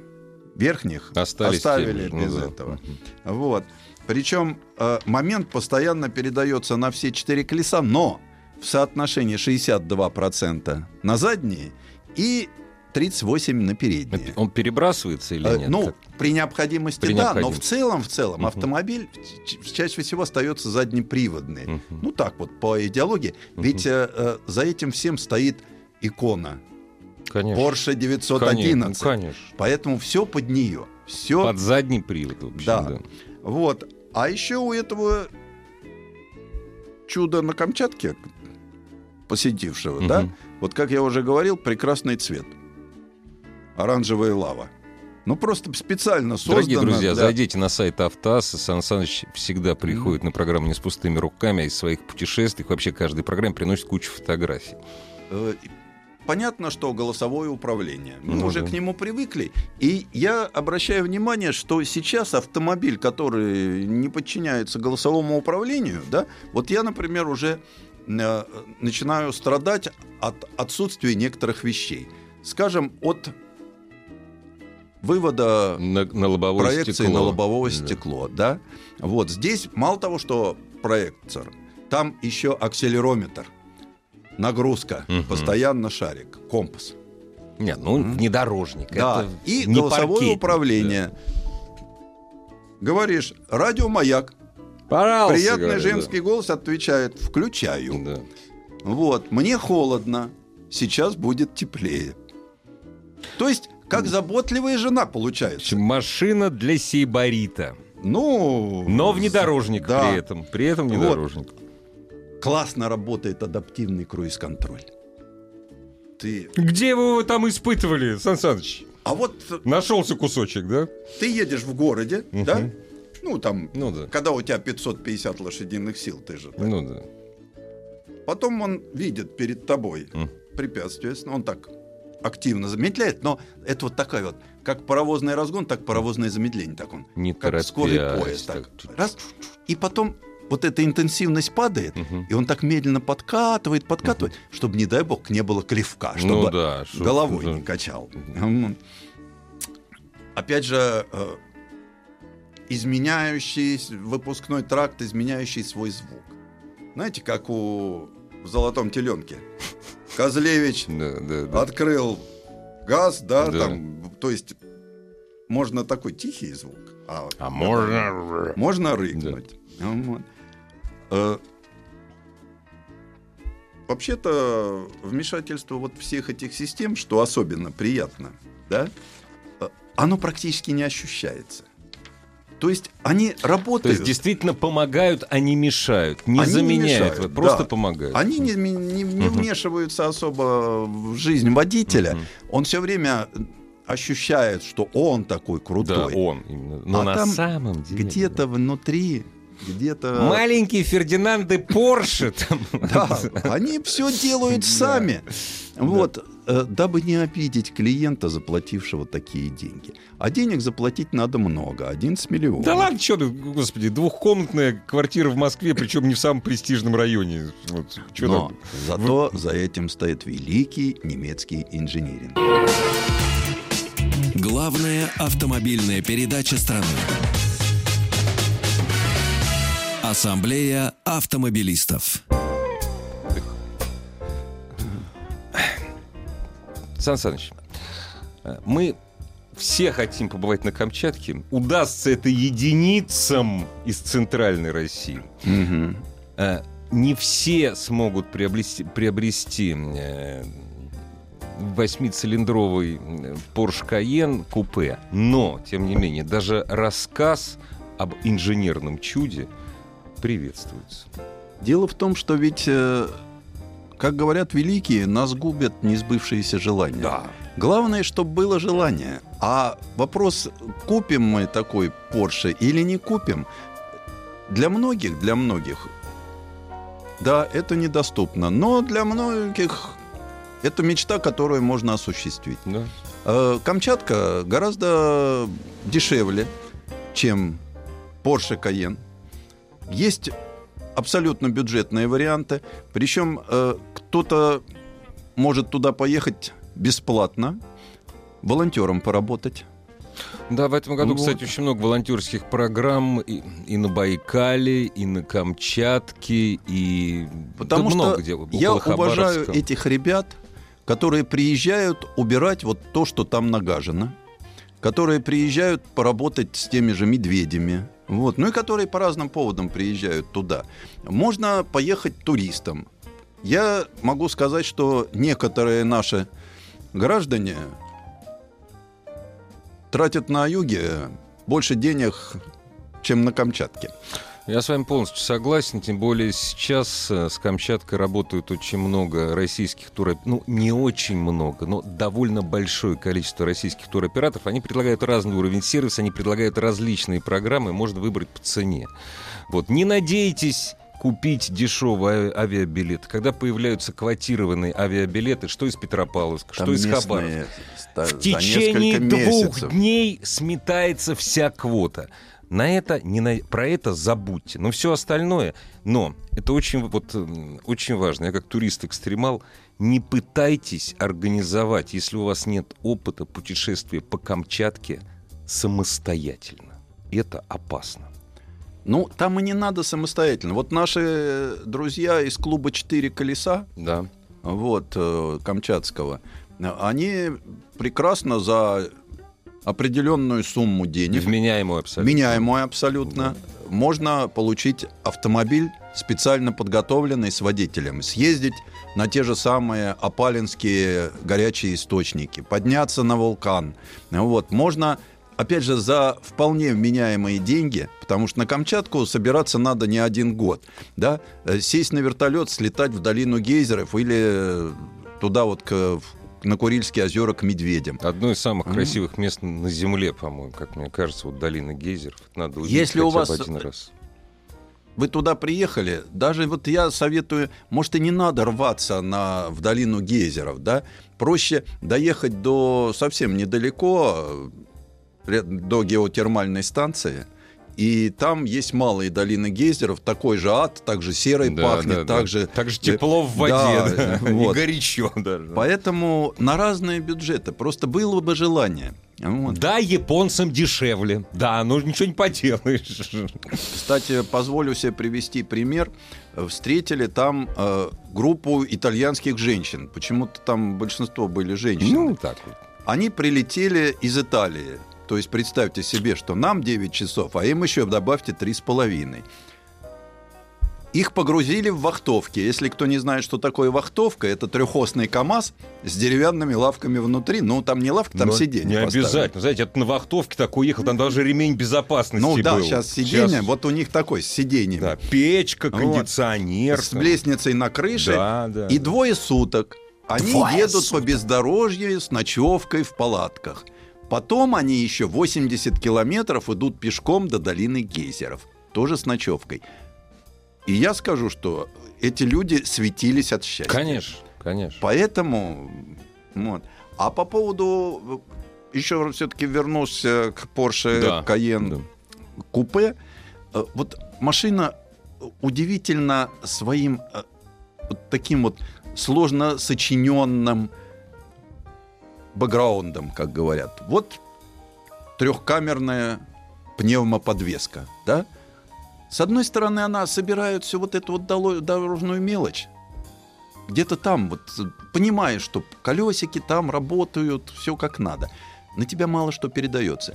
[SPEAKER 2] верхних Остались оставили без ну, этого. Да. Вот. Причем э, момент постоянно передается на все четыре колеса, но в соотношении 62% на задние и 38 на передние.
[SPEAKER 1] Он перебрасывается или э, нет?
[SPEAKER 2] Ну, при необходимости, при да, необходимости. но в целом, в целом, uh автомобиль чаще всего остается заднеприводный. uh Ну так вот, по идеологии. uh Ведь э, э, за этим всем стоит икона.
[SPEAKER 1] Конечно.
[SPEAKER 2] Porsche 911.
[SPEAKER 1] Конечно, конечно.
[SPEAKER 2] Поэтому все под нее. Все...
[SPEAKER 1] Под задний привод, в общем,
[SPEAKER 2] да. да. Вот. А еще у этого чуда на Камчатке, посетившего, угу. да, вот как я уже говорил, прекрасный цвет. Оранжевая лава. Ну, просто специально создано.
[SPEAKER 1] Дорогие друзья, для... зайдите на сайт Автоаса. Сан Саныч всегда приходит mm на программу не с пустыми руками, а из своих путешествий. Вообще, каждой программе приносит кучу фотографий.
[SPEAKER 2] Понятно, что голосовое управление. Мы ну, уже да. к нему привыкли. И я обращаю внимание, что сейчас автомобиль, который не подчиняется голосовому управлению, да, вот я, например, уже э, начинаю страдать от отсутствия некоторых вещей. Скажем, от вывода
[SPEAKER 1] на, на лобовое
[SPEAKER 2] проекции
[SPEAKER 1] стекло.
[SPEAKER 2] на лобовое да. стекло, да. Вот здесь мало того, что проектор, там еще акселерометр – нагрузка, угу. постоянно шарик, компас.
[SPEAKER 1] Нет, ну, внедорожник.
[SPEAKER 2] Да,
[SPEAKER 1] это
[SPEAKER 2] и
[SPEAKER 1] не
[SPEAKER 2] голосовое
[SPEAKER 1] паркетник,
[SPEAKER 2] управление. Говоришь, радиомаяк.
[SPEAKER 1] да. Пожалуйста,
[SPEAKER 2] Приятный
[SPEAKER 1] говорю,
[SPEAKER 2] женский голос отвечает, включаю.
[SPEAKER 1] Да. Да.
[SPEAKER 2] Вот, мне холодно, сейчас будет теплее. То есть, как заботливая жена получается.
[SPEAKER 1] машина для сейборита.
[SPEAKER 2] Ну,
[SPEAKER 1] Но внедорожник
[SPEAKER 2] да.
[SPEAKER 1] при этом. При этом
[SPEAKER 2] Вот. Классно работает адаптивный круиз-контроль. Ты...
[SPEAKER 1] Где вы его там испытывали, Сан Саныч?
[SPEAKER 2] А вот
[SPEAKER 1] Нашелся кусочек, да?
[SPEAKER 2] ты едешь в городе,
[SPEAKER 1] Мгм.
[SPEAKER 2] да? Ну, там,
[SPEAKER 1] Ну да.
[SPEAKER 2] когда у тебя 550 лошадиных сил, ты же... так.
[SPEAKER 1] Ну да.
[SPEAKER 2] Потом он видит перед тобой
[SPEAKER 1] М.
[SPEAKER 2] препятствие, он так активно замедляет, но это вот такая вот, как паровозный разгон, так паровозное замедление, так он,
[SPEAKER 1] Не
[SPEAKER 2] как скорый поезд, так,
[SPEAKER 1] так.
[SPEAKER 2] раз, и потом вот эта интенсивность падает,
[SPEAKER 1] Мгм.
[SPEAKER 2] и он так медленно подкатывает, подкатывает, чтобы, не дай бог, не было клевка, чтобы
[SPEAKER 1] Ну да. чтоб-
[SPEAKER 2] головой
[SPEAKER 1] да.
[SPEAKER 2] не качал. Опять же, э, изменяющий выпускной тракт, изменяющий свой звук. Знаете, как у в золотом теленке. Козлевич [laughs]
[SPEAKER 1] Да, да, да.
[SPEAKER 2] открыл газ, да,
[SPEAKER 1] Да.
[SPEAKER 2] там, то есть можно такой тихий звук, а,
[SPEAKER 1] А можно...
[SPEAKER 2] можно рыкнуть. Вот. Э, Вообще-то вмешательство вот всех этих систем, что особенно приятно, да, э, оно практически не ощущается. То есть они
[SPEAKER 1] То
[SPEAKER 2] работают.
[SPEAKER 1] есть действительно помогают, а не мешают. Не
[SPEAKER 2] Они не
[SPEAKER 1] заменяют,
[SPEAKER 2] мешают,
[SPEAKER 1] вот просто
[SPEAKER 2] да.
[SPEAKER 1] помогают.
[SPEAKER 2] Они не, не- не- не вмешиваются особо в жизнь водителя. Он все время ощущает, что он такой
[SPEAKER 1] Да,
[SPEAKER 2] крутой.
[SPEAKER 1] он именно. Но
[SPEAKER 2] А
[SPEAKER 1] на
[SPEAKER 2] там
[SPEAKER 1] самом деле...
[SPEAKER 2] Где-то внутри, где-то...
[SPEAKER 1] Маленький Фердинанд де Порше там.
[SPEAKER 2] Да, они все делают сами. Вот, э, дабы не обидеть клиента, заплатившего такие деньги. А денег заплатить надо много, 11 миллионов.
[SPEAKER 1] Да ладно, что ты, господи, двухкомнатная квартира в Москве, причем не в самом престижном районе. Вот,
[SPEAKER 2] Но
[SPEAKER 1] там?
[SPEAKER 2] зато за этим стоит великий немецкий инжиниринг.
[SPEAKER 3] Главная автомобильная передача страны. Ассамблея автомобилистов.
[SPEAKER 1] Сан Саныч, мы все хотим побывать на Камчатке. Удастся это единицам из центральной России. Э, Не все смогут приобрести, приобрести э, восьмицилиндровый э, Porsche Cayenne купе. Но, тем не менее, даже рассказ об инженерном чуде приветствуется.
[SPEAKER 2] Дело в том, что ведь, э, как говорят великие, нас губят несбывшиеся желания. Главное, чтобы было желание. А вопрос, купим мы такой Porsche или не купим, для многих, для многих, да, это недоступно. Но для многих это мечта, которую можно осуществить.
[SPEAKER 1] Да.
[SPEAKER 2] Э, Камчатка гораздо дешевле, чем Porsche Cayenne. Есть абсолютно бюджетные варианты. Причем э, кто-то может туда поехать бесплатно, волонтером поработать.
[SPEAKER 1] Да, в этом году,
[SPEAKER 2] Вот.
[SPEAKER 1] кстати, очень много волонтерских программ и, и на Байкале, и на Камчатке, и
[SPEAKER 2] Потому
[SPEAKER 1] да
[SPEAKER 2] что
[SPEAKER 1] много где,
[SPEAKER 2] я уважаю этих ребят, которые приезжают убирать вот то, что там нагажено, которые приезжают поработать с теми же медведями, вот, ну и которые по разным поводам приезжают туда. Можно поехать туристам. Я могу сказать, что некоторые наши граждане тратят на юге больше денег, чем на Камчатке.
[SPEAKER 1] Я с вами полностью согласен, тем более сейчас э, с Камчаткой работают очень много российских туроператоров, ну, не очень много, но довольно большое количество российских туроператоров. Они предлагают разный уровень сервиса, они предлагают различные программы, можно выбрать по цене. Вот, не надейтесь купить дешевый авиабилет. Когда появляются квотированные авиабилеты, что из Петропавловска, что из Хабаровска, в течение двух
[SPEAKER 2] месяцев.
[SPEAKER 1] дней сметается вся квота. На это не на... про это забудьте. Но все остальное. Но это очень вот м, очень важно. Я как турист-экстремал не пытайтесь организовать, если у вас нет опыта путешествия по Камчатке самостоятельно. Это опасно.
[SPEAKER 2] Ну, там и не надо самостоятельно. Вот наши друзья из клуба «Четыре колеса»,
[SPEAKER 1] Да.
[SPEAKER 2] вот, э, Камчатского, они прекрасно за определенную сумму денег,
[SPEAKER 1] Вменяемую абсолютно.
[SPEAKER 2] меняемую абсолютно, можно получить автомобиль специально подготовленный с водителем, съездить на те же самые опалинские горячие источники, подняться на вулкан. Вот. Можно опять же, за вполне вменяемые деньги, потому что на Камчатку собираться надо не один год, да, Э, сесть на вертолет, слетать в долину гейзеров или туда вот к, на Курильские озера к медведям.
[SPEAKER 1] Одно из самых красивых мест на Земле, по-моему, как мне кажется, вот долина гейзеров. Надо увидеть
[SPEAKER 2] Если у вас-
[SPEAKER 1] один раз.
[SPEAKER 2] Вы туда приехали, даже вот я советую, может и не надо рваться на, в долину гейзеров, да, проще доехать до совсем недалеко, э, до геотермальной станции, и там есть малые долины гейзеров, такой же ад, также серой
[SPEAKER 1] Да,
[SPEAKER 2] пахнет,
[SPEAKER 1] да, да.
[SPEAKER 2] так же...
[SPEAKER 1] Так же тепло в воде,
[SPEAKER 2] Да,
[SPEAKER 1] да, [laughs] [laughs] и
[SPEAKER 2] вот.
[SPEAKER 1] горячо даже.
[SPEAKER 2] Поэтому на разные бюджеты, просто было бы желание. Вот.
[SPEAKER 1] Да, японцам дешевле. Да, ну ничего не поделаешь. [laughs]
[SPEAKER 2] Кстати, позволю себе привести пример. Встретили там э, группу итальянских женщин. Почему-то там большинство были женщины.
[SPEAKER 1] Ну, так вот.
[SPEAKER 2] Они прилетели из Италии. То есть представьте себе, что нам 9 часов, а им еще добавьте 3,5. Их погрузили в вахтовки. Если кто не знает, что такое вахтовка, это трехосный КАМАЗ с деревянными лавками внутри. Ну, там не лавка, там
[SPEAKER 1] Но
[SPEAKER 2] сиденье.
[SPEAKER 1] Не
[SPEAKER 2] поставлено.
[SPEAKER 1] обязательно. Знаете, это на вахтовке такой ехал, там даже ремень безопасности
[SPEAKER 2] Ну да,
[SPEAKER 1] был.
[SPEAKER 2] сейчас сиденье,
[SPEAKER 1] Щас,
[SPEAKER 2] вот у них такой, с сиденьем.
[SPEAKER 1] Да, печка,
[SPEAKER 2] Вот.
[SPEAKER 1] кондиционер.
[SPEAKER 2] с
[SPEAKER 1] там.
[SPEAKER 2] лестницей на крыше.
[SPEAKER 1] Да, да.
[SPEAKER 2] И двое суток они
[SPEAKER 4] Двое
[SPEAKER 2] едут
[SPEAKER 4] суток.
[SPEAKER 2] по бездорожью с ночевкой в палатках. Потом они еще 80 километров идут пешком до долины гейзеров. Тоже с ночевкой. И я скажу, что эти люди светились от счастья.
[SPEAKER 1] Конечно, конечно.
[SPEAKER 2] Поэтому... Вот. А по поводу... Еще все-таки вернусь э, к Porsche
[SPEAKER 1] Да,
[SPEAKER 2] Cayenne
[SPEAKER 1] да.
[SPEAKER 2] купе. Э, Вот машина удивительно своим э, вот таким вот сложно сочиненным бэкграундом, как говорят. Вот трехкамерная пневмоподвеска, да? С одной стороны, она собирает всю вот эту вот дорожную мелочь. Где-то там, вот, понимаешь, что колесики там работают, все как надо. На тебя мало что передается.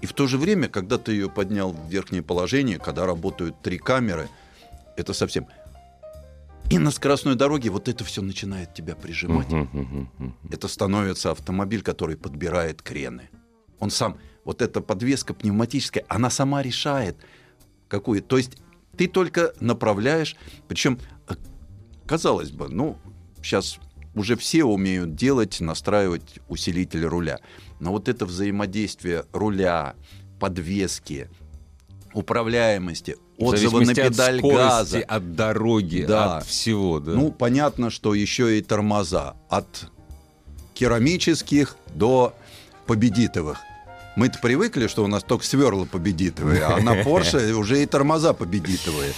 [SPEAKER 2] И в то же время, когда ты ее поднял в верхнее положение, когда работают три камеры, это совсем... И на скоростной дороге вот это все начинает тебя прижимать.
[SPEAKER 1] Мгм, мгм, мгм.
[SPEAKER 2] Это становится автомобиль, который подбирает крены. Он сам, вот эта подвеска пневматическая, она сама решает, какую. То есть ты только направляешь, причем, э, казалось бы, ну, сейчас уже все умеют делать, настраивать усилитель руля. Но вот это взаимодействие руля, подвески, управляемости, отзыва на
[SPEAKER 1] зависимости от
[SPEAKER 2] педаль
[SPEAKER 1] скорости,
[SPEAKER 2] газа.
[SPEAKER 1] от дороги,
[SPEAKER 2] Да.
[SPEAKER 1] от всего, да.
[SPEAKER 2] Ну, понятно, что еще и тормоза. От керамических до победитовых. Мы-то привыкли, что у нас только сверла победитовые, а на [laughs] Porsche уже и тормоза победитовые.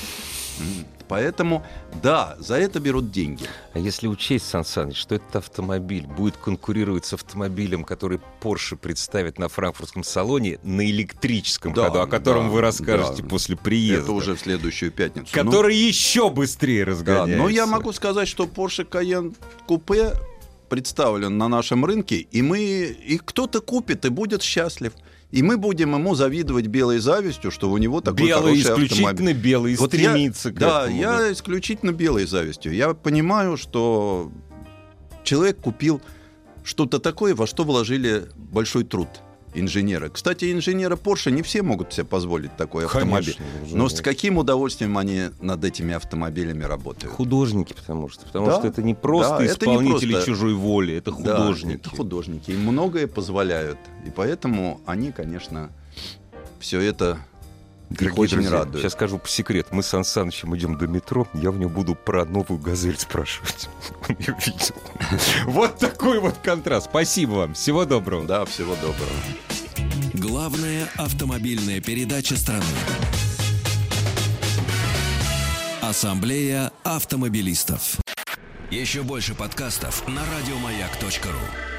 [SPEAKER 2] Поэтому, да, за это берут деньги.
[SPEAKER 1] А если учесть, Сан Саныч, что этот автомобиль будет конкурировать с автомобилем, который Porsche представит на франкфуртском салоне на электрическом
[SPEAKER 2] Да,
[SPEAKER 1] ходу, о котором
[SPEAKER 2] да,
[SPEAKER 1] вы расскажете
[SPEAKER 2] да.
[SPEAKER 1] после приезда,
[SPEAKER 2] Это уже в следующую пятницу. Ну,
[SPEAKER 1] который еще быстрее
[SPEAKER 2] да,
[SPEAKER 1] разгоняется.
[SPEAKER 2] но я могу сказать, что Porsche Cayenne Coupe представлен на нашем рынке, и мы и кто-то купит и будет счастлив. И мы будем ему завидовать белой завистью, что у него такой
[SPEAKER 1] белый,
[SPEAKER 2] хороший
[SPEAKER 1] исключительно
[SPEAKER 2] автомобиль.
[SPEAKER 1] белый,
[SPEAKER 2] Вот я-
[SPEAKER 1] стремится к
[SPEAKER 2] Да,
[SPEAKER 1] этому,
[SPEAKER 2] я исключительно белой завистью. Я понимаю, что человек купил что-то такое, во что вложили большой труд инженеры. Кстати, инженеры Porsche не все могут себе позволить такой автомобиль.
[SPEAKER 1] Конечно,
[SPEAKER 2] Но с каким удовольствием они над этими автомобилями работают?
[SPEAKER 1] Художники, потому что. Потому
[SPEAKER 2] Да,
[SPEAKER 1] что это не просто
[SPEAKER 2] да, это не
[SPEAKER 1] исполнители
[SPEAKER 2] просто-
[SPEAKER 1] чужой воли, это
[SPEAKER 2] Да,
[SPEAKER 1] художники.
[SPEAKER 2] это художники. Им многое позволяют. И поэтому они, конечно, все это
[SPEAKER 1] Дорогие
[SPEAKER 2] очень
[SPEAKER 1] друзья,
[SPEAKER 2] радует.
[SPEAKER 1] Сейчас скажу по секрету. Мы с Сан Санычем идем до метро, я в нем буду про новую «Газель» спрашивать. [laughs] Он ее видел. Вот такой вот контраст. Спасибо вам. Всего доброго.
[SPEAKER 2] Да, всего доброго.
[SPEAKER 3] Главная автомобильная передача страны. Ассамблея автомобилистов. Еще больше подкастов на радиомаяк.ру.